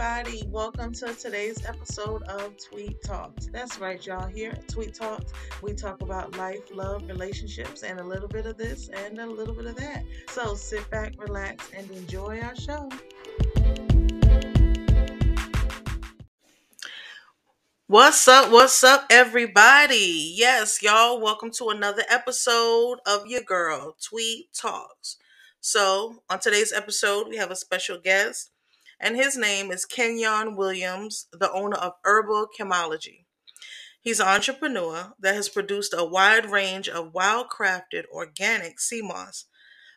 everybody. Welcome to today's episode of Tweet Talks. That's right, y'all. Here at Tweet Talks, we talk about life, love, relationships, and a little bit of this and a little bit of that. So sit back, relax, and enjoy our show. What's up? What's up, everybody? Yes, y'all, welcome to another episode of your girl, Tweet Talks. So, on today's episode, we have a special guest and his name is Kenyon Williams, the owner of Urbal Kemology. He's an entrepreneur that has produced a wide range of wild crafted organic sea moss.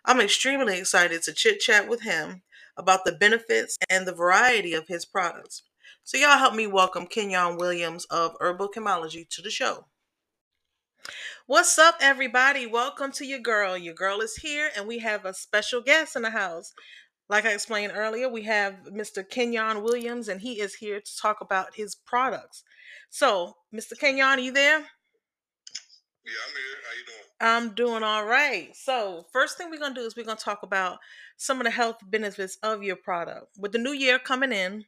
I'm extremely excited to chit chat with him about the benefits and the variety of his products. So, y'all help me welcome Kenyon Williams of Urbal Kemology to the show. What's up, everybody? Welcome to your girl. Your girl is here, and we have a special guest in the house. Like I explained earlier, we have Mr. Kenyon Williams, and he is here to talk about his products. So, Mr. Kenyon, are you there? Yeah, I'm here. How you doing? I'm doing all right. So, first thing we're gonna do is we're gonna talk about some of the health benefits of your product. With the new year coming in,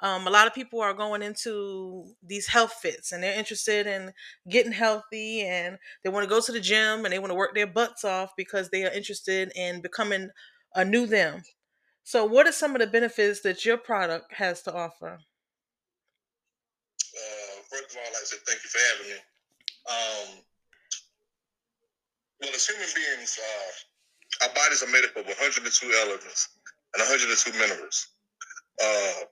um, a lot of people are going into these health fits and they're interested in getting healthy and they want to go to the gym and they want to work their butts off because they are interested in becoming a new them. So, what are some of the benefits that your product has to offer? Uh, first of all, I'd like to say thank you for having me. Um, well, as human beings, uh, our bodies are made up of 102 elements and 102 minerals. Uh,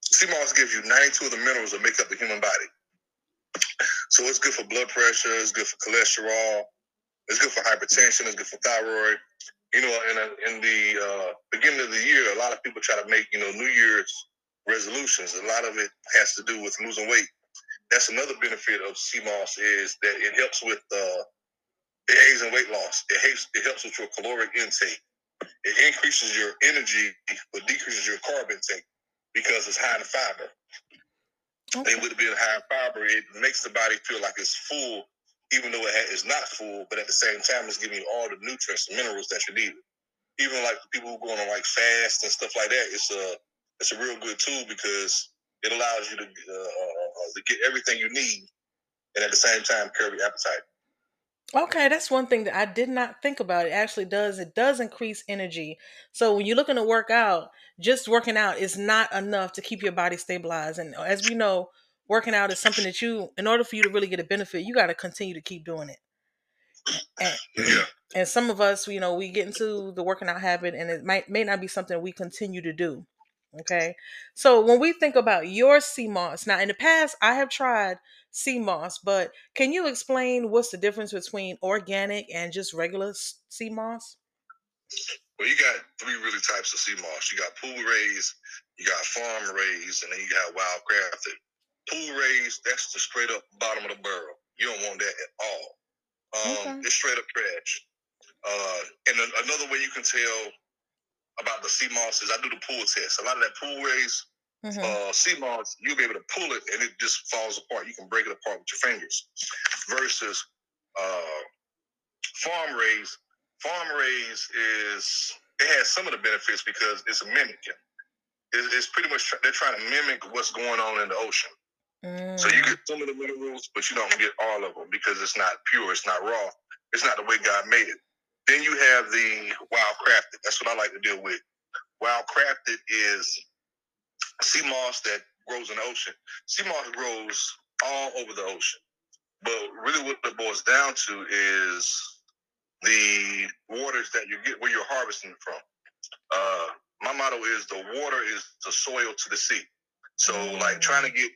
sea moss gives you 92 of the minerals that make up the human body. So it's good for blood pressure, it's good for cholesterol, it's good for hypertension, it's good for thyroid, you know, in, a, in the uh, beginning of the year, a lot of people try to make, you know, New Year's resolutions. A lot of it has to do with losing weight. That's another benefit of sea moss is that it helps with uh, it aids in weight loss. It helps, it helps with your caloric intake. It increases your energy, but decreases your carb intake because it's high in fiber. Okay. And with it being high in fiber, it makes the body feel like it's full even though it is not full, but at the same time, it's giving you all the nutrients and minerals that you need. Even like people who going on like fast and stuff like that, it's a it's a real good tool because it allows you to uh, uh, to get everything you need, and at the same time curb your appetite. Okay, that's one thing that I did not think about. It actually does. It does increase energy. So when you're looking to work out, just working out is not enough to keep your body stabilized. And as we know, working out is something that you in order for you to really get a benefit you got to continue to keep doing it. And, yeah. and some of us you know we get into the working out habit and it might may not be something we continue to do okay? So when we think about your sea moss now in the past i have tried sea moss but can you explain what's the difference between organic and just regular sea moss? Well you got three really types of sea moss. You got pool raised you got farm raised and then you got wild crafted Pool raised, that's the straight up bottom of the barrel. You don't want that at all. Um, okay. It's straight up trash. Uh, and another way you can tell about the sea moss is I do the pool test. A lot of that pool raised mm-hmm. uh, sea moss, you'll be able to pull it and it just falls apart. You can break it apart with your fingers. Versus uh, farm raised, farm raised is it has some of the benefits because it's a mimicking. It's pretty much they're trying to mimic what's going on in the ocean. Mm. So you get some of the minerals, but you don't get all of them because it's not pure, it's not raw, it's not the way God made it. Then you have the wild crafted. That's what I like to deal with. Wild crafted is sea moss that grows in the ocean. Sea moss grows all over the ocean. But really what it boils down to is the waters that you get where you're harvesting from. Uh, my motto is the water is the soil to the sea. So mm. like trying to get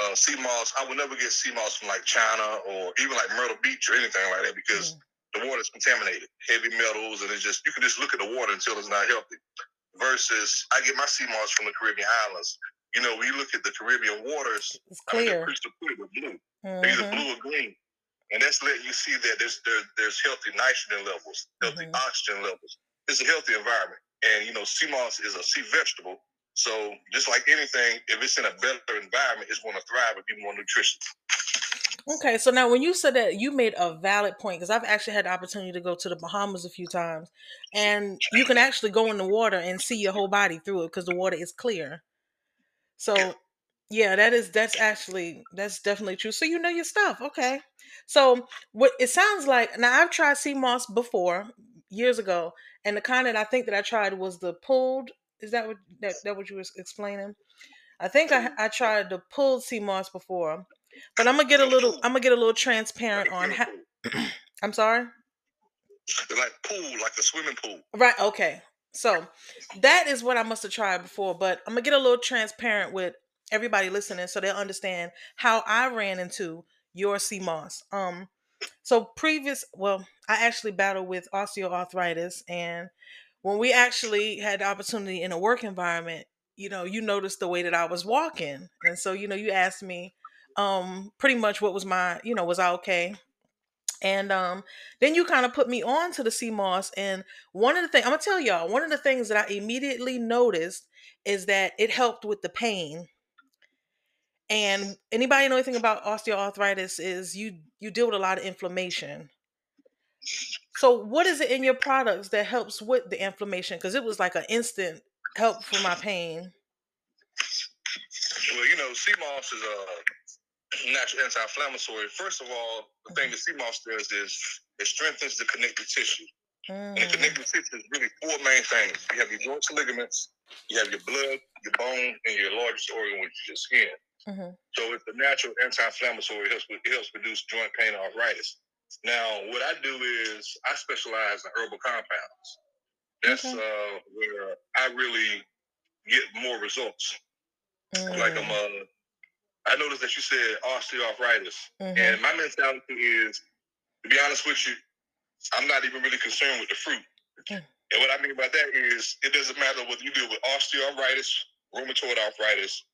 uh, sea moss. I would never get sea moss from like China or even like Myrtle Beach or anything like that because mm. the water is contaminated, heavy metals, and it's just you can just look at the water until it's not healthy. Versus, I get my sea moss from the Caribbean islands. You know, when you look at the Caribbean waters, it's clear. I mean, crystal clear, but blue. Mm-hmm. either blue or green, and that's letting you see that there's there, there's healthy nitrogen levels, healthy mm-hmm. oxygen levels. It's a healthy environment, and you know, sea moss is a sea vegetable so just like anything, if it's in a better environment, it's going to thrive and be more nutritious. Okay, so now when you said that, you made a valid point because I've actually had the opportunity to go to the Bahamas a few times, and you can actually go in the water and see your whole body through it because the water is clear. So yeah, that is that's actually that's definitely true. So you know your stuff, okay? So what it sounds like now I've tried sea moss before years ago, and the kind that I think that I tried was the pulled. Is that what that, that what you were explaining? I think I I tried to pull sea moss before, but I'm gonna get a little I'm gonna get a little transparent on how. I'm sorry. They're like pool, like a swimming pool. Right. Okay. So that is what I must have tried before, but I'm gonna get a little transparent with everybody listening so they'll understand how I ran into your sea moss. Um, so previous, well, I actually battled with osteoarthritis, and when we actually had the opportunity in a work environment, you know, you noticed the way that I was walking, and so you know, you asked me, um, pretty much what was my, you know, was I okay? And um, then you kind of put me on to the sea moss. And one of the things I'm gonna tell y'all, one of the things that I immediately noticed is that it helped with the pain. And anybody know anything about osteoarthritis is you you deal with a lot of inflammation. So what is it in your products that helps with the inflammation? Because it was like an instant help for my pain. Well, you know, sea moss is a natural anti-inflammatory. First of all, the thing that sea moss does is it strengthens the connective tissue. And the Mm, connective tissue is really four main things. You have your joints and ligaments, you have your blood, your bone, and your largest organ, which is your skin. mhm, So it's a natural anti-inflammatory. It helps, it helps reduce joint pain and arthritis. Now, what I do is I specialize in herbal compounds. That's Okay. uh, where I really get more results. Like I'm, mm, uh, I noticed that you said osteoarthritis, mhm, and my mentality is, to be honest with you, I'm not even really concerned with the fruit. Mm. And what I mean by that is, it doesn't matter whether you deal with osteoarthritis, rheumatoid arthritis,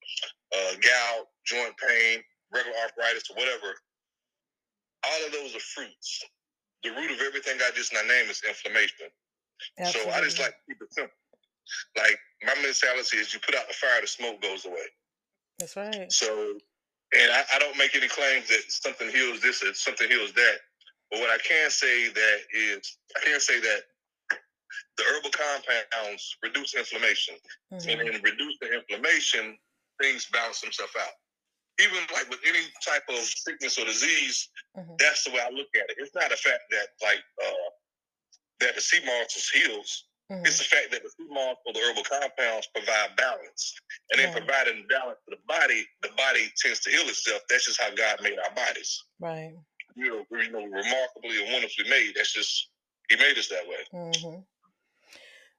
uh, gout, joint pain, regular arthritis, or whatever. All of those are fruits. The root of everything I just now named is inflammation. So I just like to keep it simple. Like my mentality is, you put out the fire, the smoke goes away. That's right. So, and I, I don't make any claims that something heals this or something heals that. But what I can say that is, I can say that the herbal compounds reduce inflammation, and Mhm, in reduce the inflammation, things balance themselves out. Even like with any type of sickness or disease, mhm, that's the way I look at it. It's not a fact that like uh, that the sea moss heals. mhm. It's the fact that the sea moss or the herbal compounds provide balance. And in Right. providing balance to the body, the body tends to heal itself. That's just how God made our bodies. Right. You know, you know, remarkably and wonderfully made. That's just He made us that way. hmm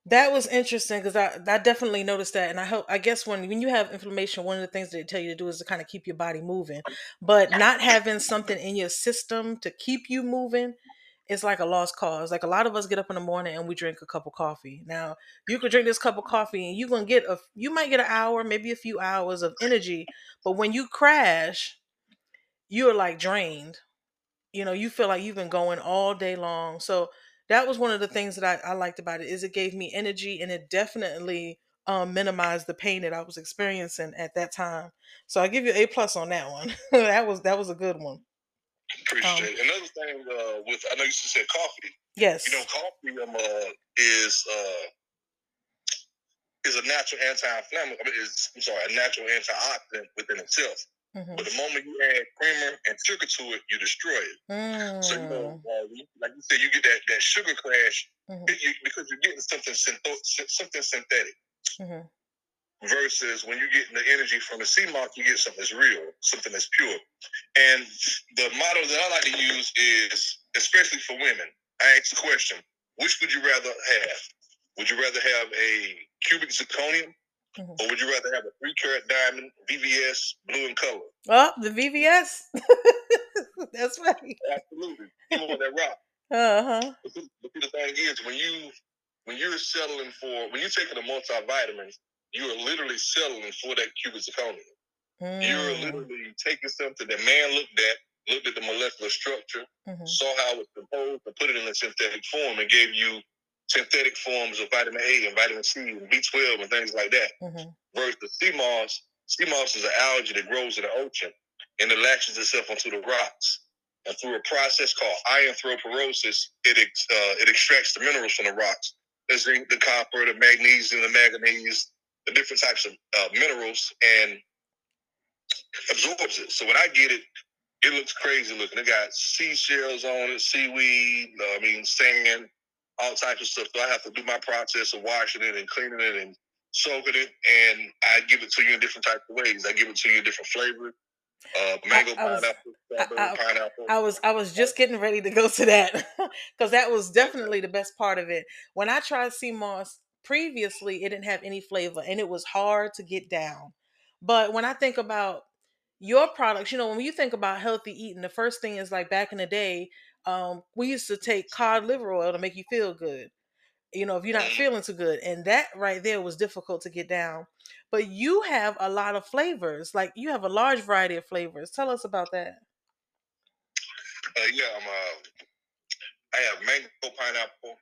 That was interesting because I, I definitely noticed that, and I hope I guess when when you have inflammation, one of the things that they tell you to do is to kind of keep your body moving, but not having something in your system to keep you moving is like a lost cause. Like a lot of us get up in the morning and we drink a cup of coffee. Now you could drink this cup of coffee and you're gonna get a you might get an hour, maybe a few hours of energy, but when you crash, you're like drained. You know, you feel like you've been going all day long. So that was one of the things that I, I liked about it is it gave me energy and it definitely um, minimized the pain that I was experiencing at that time. So I give you a plus on that one. that was that was a good one. Appreciate it. Another thing uh, with I know you said coffee. Yes. You know, coffee um, uh, is uh, is a natural anti-inflammatory. I mean, is I'm sorry, a natural antioxidant within itself. Mhm. But the moment you add creamer and sugar to it, you destroy it. So you know, Mm, uh, like you said, you get that, that sugar crash mhm, you, because you're getting something syntho- something synthetic. mhm. Versus when you're getting the energy from the sea moss, you get something that's real, something that's pure. And the motto that I like to use is, especially for women, I ask the question: Which would you rather have? Would you rather have a cubic zirconium, Mhm. or would you rather have a three carat diamond, VVS, blue in color? Oh, the VVS. That's right. Absolutely, you want that rock. Uh huh. But but the thing is, when you when you're settling for when you're taking a multivitamin, you are literally settling for that cubic zirconium. You're Mm, literally taking something that man looked at, looked at the molecular structure, mhm. saw how it was composed, and put it in a synthetic form, and gave you synthetic forms of vitamin A and vitamin C and B12 and things like that. Mhm. Versus sea moss, sea moss is an algae that grows in the ocean and it latches itself onto the rocks. And through a process called iontroporosis, it ex, uh, it extracts the minerals from the rocks. The zinc, the copper, the magnesium, the manganese, the different types of uh, minerals and absorbs it. So when I get it, it looks crazy looking. It got seashells on it, seaweed, uh, I mean sand, all types of stuff. So I have to do my process of washing it and cleaning it and soaking it, and I give it to you in different types of ways. I give it to you in different flavors. Uh, mango I was- pineapple, I- pineapple. I was I was just getting ready to go to that because that was definitely the best part of it. When I tried sea moss previously, it didn't have any flavor and it was hard to get down. But when I think about your products, you know, when you think about healthy eating, the first thing is like back in the day, um, we used to take cod liver oil to make you feel good. You know, if you're not Mhm. feeling too good, and that right there was difficult to get down. But you have a lot of flavors, like you have a large variety of flavors. Tell us about that. Uh, yeah, I'm. Uh, I have mango pineapple.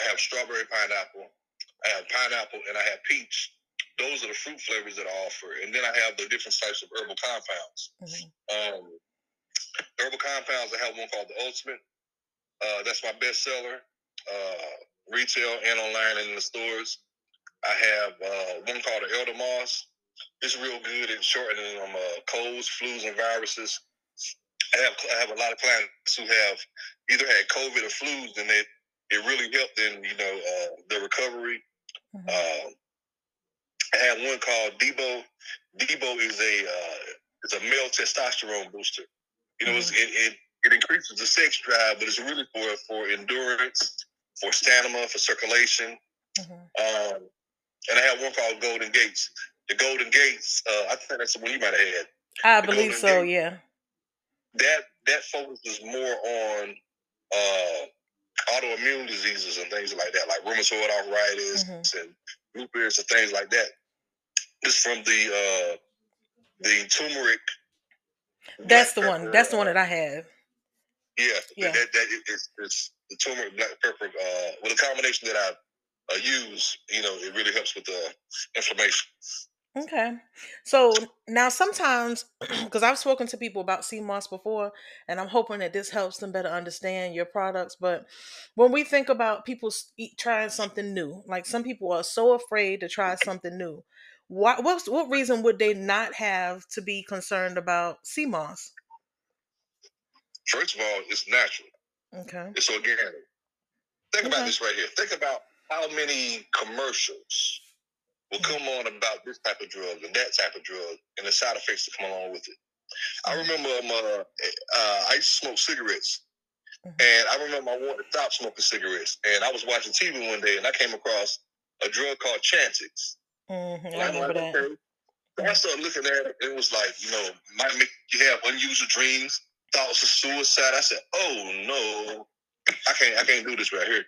I have strawberry pineapple. I have pineapple, and I have peach. Those are the fruit flavors that I offer, and then I have the different types of herbal compounds. Mhm. Um, herbal compounds. I have one called the Ultimate. Uh, that's my best seller, uh, retail and online and in the stores. I have uh, one called the Elder Moss. It's real good at shortening um, uh, colds, flus, and viruses. I have I have a lot of clients who have either had COVID or flus, and it it really helped in you know uh, the recovery. Mhm. Um, I have one called Debo. Debo is a uh, is a male testosterone booster. You know, it's, it, it it increases the sex drive, but it's really for for endurance, for stamina, for circulation. Mhm. Um, and I have one called Golden Gates. The Golden Gates, uh, I think that's the one you might have had. I The believe Golden so. Gate. Yeah. That that focuses more on uh, autoimmune diseases and things like that, like rheumatoid arthritis Mhm. and lupus and things like that. This from the uh, the turmeric. That's the one. That's the one uh, that I have. Yeah, Yeah. That, that it's, it's the turmeric black pepper uh, with a combination that I uh, use. You know, it really helps with the inflammation. Okay. So now sometimes, because I've spoken to people about sea moss before, and I'm hoping that this helps them better understand your products. But when we think about people eat, trying something new, like some people are so afraid to try something new. What what's, what reason would they not have to be concerned about sea moss? First of all, it's natural. Okay. It's organic. Think about this right here. Think about how many commercials will Mm-hmm. come on about this type of drug and that type of drug and the side effects that come along with it. I Mm-hmm. remember um, uh, uh, I used to smoke cigarettes, Mhm. and I remember I wanted to stop smoking cigarettes. And I was watching TV one day, and I came across a drug called Chantix. Hmm And I remember that. okay. So I started looking at it. It was like, you know, might make you have unusual dreams, thoughts of suicide. I said, oh no, I can't, I can't do this right here.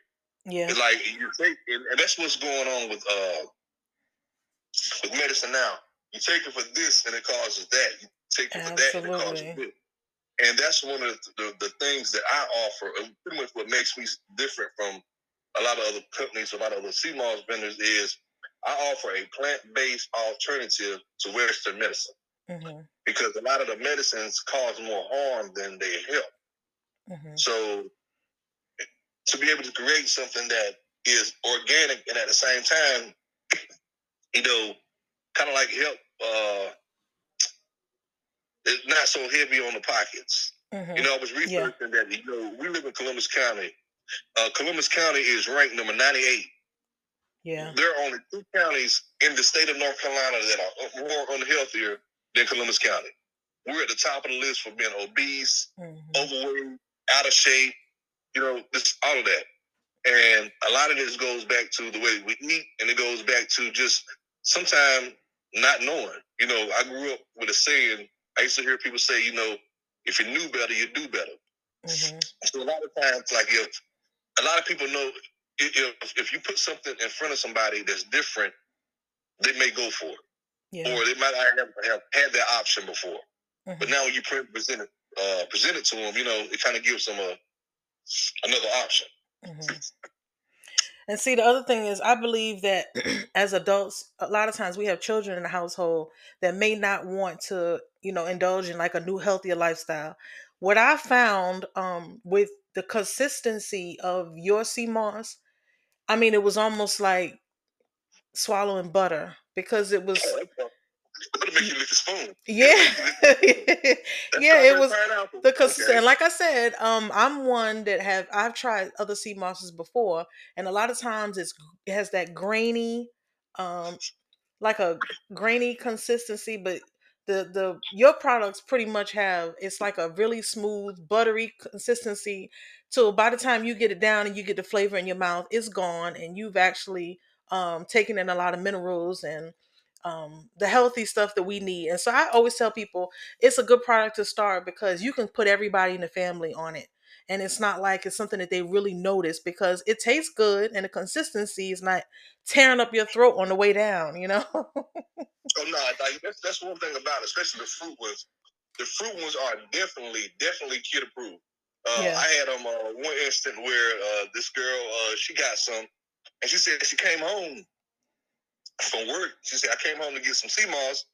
Yeah. It's like you take, and that's what's going on with uh with medicine now. You take it for this, and it causes that. You take it for that, and it causes Absolutely. this. And that's one of the, the, the things that I offer. and Pretty much what makes me different from a lot of other companies, a lot of other sea moss vendors is I offer a plant-based alternative to Western medicine hmm because a lot of the medicines cause more harm than they help. hmm So to be able to create something that is organic and at the same time, you know, kind of like help, uh, it's not so heavy on the pockets. hmm You know, I was researching that, you know, we live in Columbus County. Uh, Columbus County is ranked number 98. Yeah. There are only two counties in the state of North Carolina that are more unhealthier than Columbus County. We're at the top of the list for being obese, hmm overweight, out of shape, you know, this all of that. And a lot of this goes back to the way we eat, and it goes back to just sometimes not knowing. You know, I grew up with a saying. I used to hear people say, you know, if you knew better, you'd do better. hmm So a lot of times, like if a lot of people know if if you put something in front of somebody that's different, they may go for it, Yeah. or they might not have, have had that option before. Mhm. But now when you present it, uh, present it to them, you know, it kind of gives them a another option. Mhm. And see, the other thing is, I believe that as adults, a lot of times we have children in the household that may not want to, you know, indulge in like a new healthier lifestyle. What I found um, with the consistency of your sea moss, I mean, it was almost like swallowing butter because it was that's- That'll make you lick the spoon. yeah yeah it was the consistent Okay. and like i said um i'm one that have i've tried other sea mosses before and a lot of times it's it has that grainy um like a grainy consistency but the the your products pretty much have it's like a really smooth buttery consistency so by the time you get it down and you get the flavor in your mouth it's gone and you've actually um taken in a lot of minerals and um the healthy stuff that we need and so i always tell people it's a good product to start because you can put everybody in the family on it and it's not like it's something that they really notice because it tastes good and the consistency is not tearing up your throat on the way down you know Oh no, like that's that's one thing about it, especially the fruit ones. The fruit ones are definitely, definitely kid approved. Uh, Yeah. I had um uh, one instant where uh, this girl uh, she got some, and she said she came home from work. She said I came home to get some sea moss,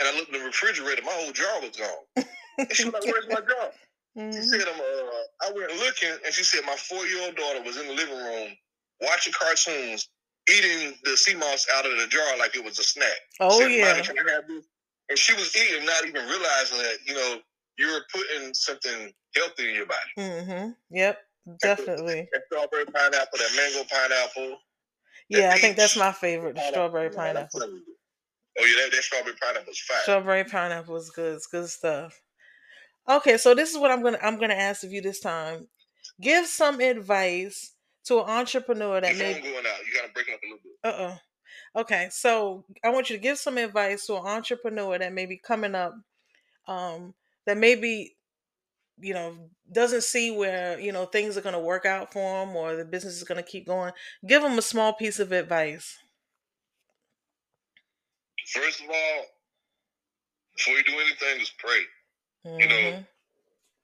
and I looked in the refrigerator. My whole jar was gone. And she was like, "Where's my jar?" She Mhm. said, um, uh, I went looking, and she said my four year old daughter was in the living room watching cartoons, eating the sea moss out of the jar like it was a snack. oh Said, yeah can I have this?" And she was eating, not even realizing that you know you're putting something healthy in your body. mm-hmm yep definitely That strawberry pineapple, that mango pineapple. yeah i think that's my favorite the strawberry I'm pineapple you. Oh yeah, that, that strawberry pineapple is fire. Strawberry pineapple is good. It's good stuff. Okay, so this is what I'm gonna I'm gonna ask of you this time. Give some advice to an entrepreneur that Your may phone going out. You gotta break it up a little bit. uh oh. Okay, so I want you to give some advice to an entrepreneur that may be coming up, um, that maybe you know doesn't see where you know things are going to work out for them or the business is going to keep going. Give them a small piece of advice. First of all, before you do anything, just pray. Mhm. know,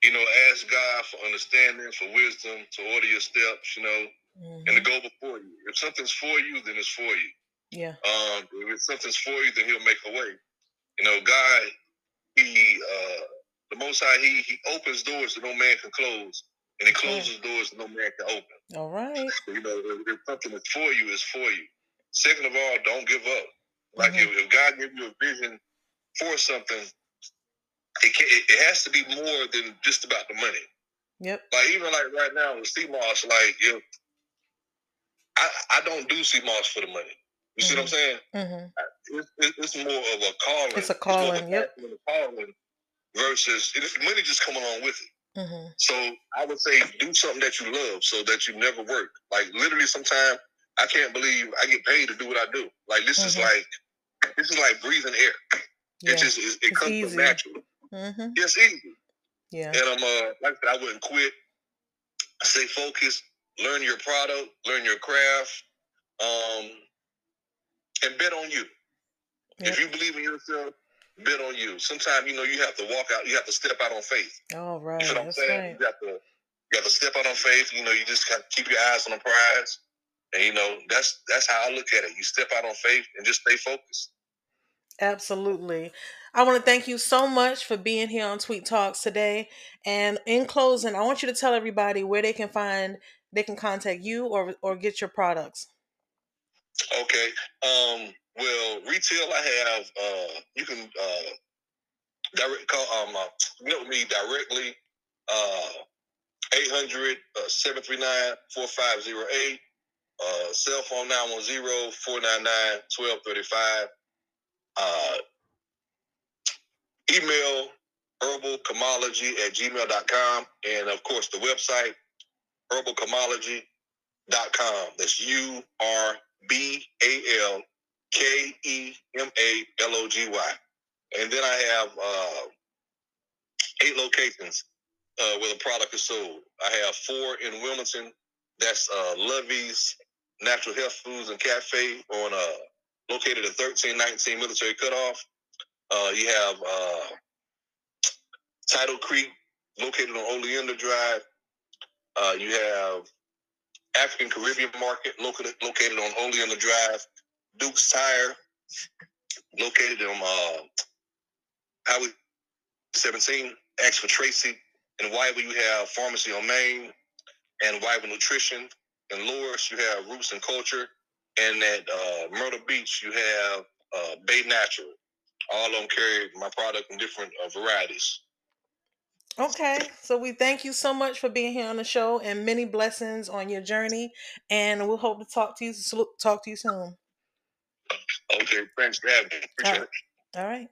You know, ask God for understanding, for wisdom, to order your steps. You know, and to Mhm. go before you. If something's for you, then it's for you. Yeah. Um, if something's for you, then He'll make a way. You know, God, He, uh, the Most High, He He opens doors that no man can close, and He closes doors that no man can open. All right. So, you know, if, if something is for you, it's for you. Second of all, don't give up. Like Mhm. if, if God gives you a vision for something, it, can, it, it has to be more than just about the money. Yep. Like even like right now with sea moss, like if I I don't do sea moss for the money. You see what I'm saying? hmm It's, it's, it's more of a calling. It's a calling, yep. passion a calling versus it, money just coming along with it. hmm So I would say do something that you love so that you never work. Like literally sometimes I can't believe I get paid to do what I do. Like this is Mhm. like this is like breathing air. Yeah. It just it, it comes easy. from naturally. Hmm It's easy. Yeah. And I'm uh like I said, I wouldn't quit. Stay focused, learn your product, learn your craft, um, and bet on you. Yep. If you believe in yourself, bet on you. Sometimes you know you have to walk out, you have to step out on faith. All right. You know what I'm That's saying? right. You have to you have to step out on faith. You know, you just got to keep your eyes on the prize. And you know, that's that's how I look at it. You step out on faith and just stay focused. Absolutely. I want to thank you so much for being here on Tweet Talks today. And in closing, I want you to tell everybody where they can find, they can contact you or or get your products. Okay. Um, well, retail I have uh you can uh direct call um uh, meet with me directly uh 800 uh, 739 4508 uh cell phone 910 499 1235 uh email urbalkemology at gmail.com and of course the website urbalkemology.com that's U R B A L K E M A L O G Y. And then I have uh, eight locations uh, where the product is sold. I have four in Wilmington. That's uh, Lovey's Natural Health Foods and Cafe on uh, located at 1319 Military Cutoff. Uh, you have uh, Tidal Creek located on Oleander Drive. Uh, you have African Caribbean Market located located on Oleander Drive. Duke's Tire located on uh, Highway 17. Ask for Tracy. In Whiteville, you have Pharmacy on Main and Whiteville Nutrition. In Loris, you have Roots and Culture. And at uh, Myrtle Beach, you have uh, Bay Natural. All of them carry my product in different uh, varieties. Okay, so we thank you so much for being here on the show, and many blessings on your journey. And we'll hope to talk to you talk to you soon. Okay, thanks for having me. Appreciate it. All right.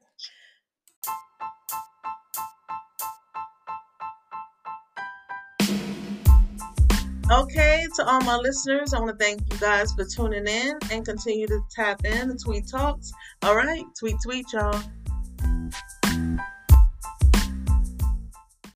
Okay, to all my listeners, I want to thank you guys for tuning in and continue to tap in the Tweet Talks. All right, tweet, tweet, y'all.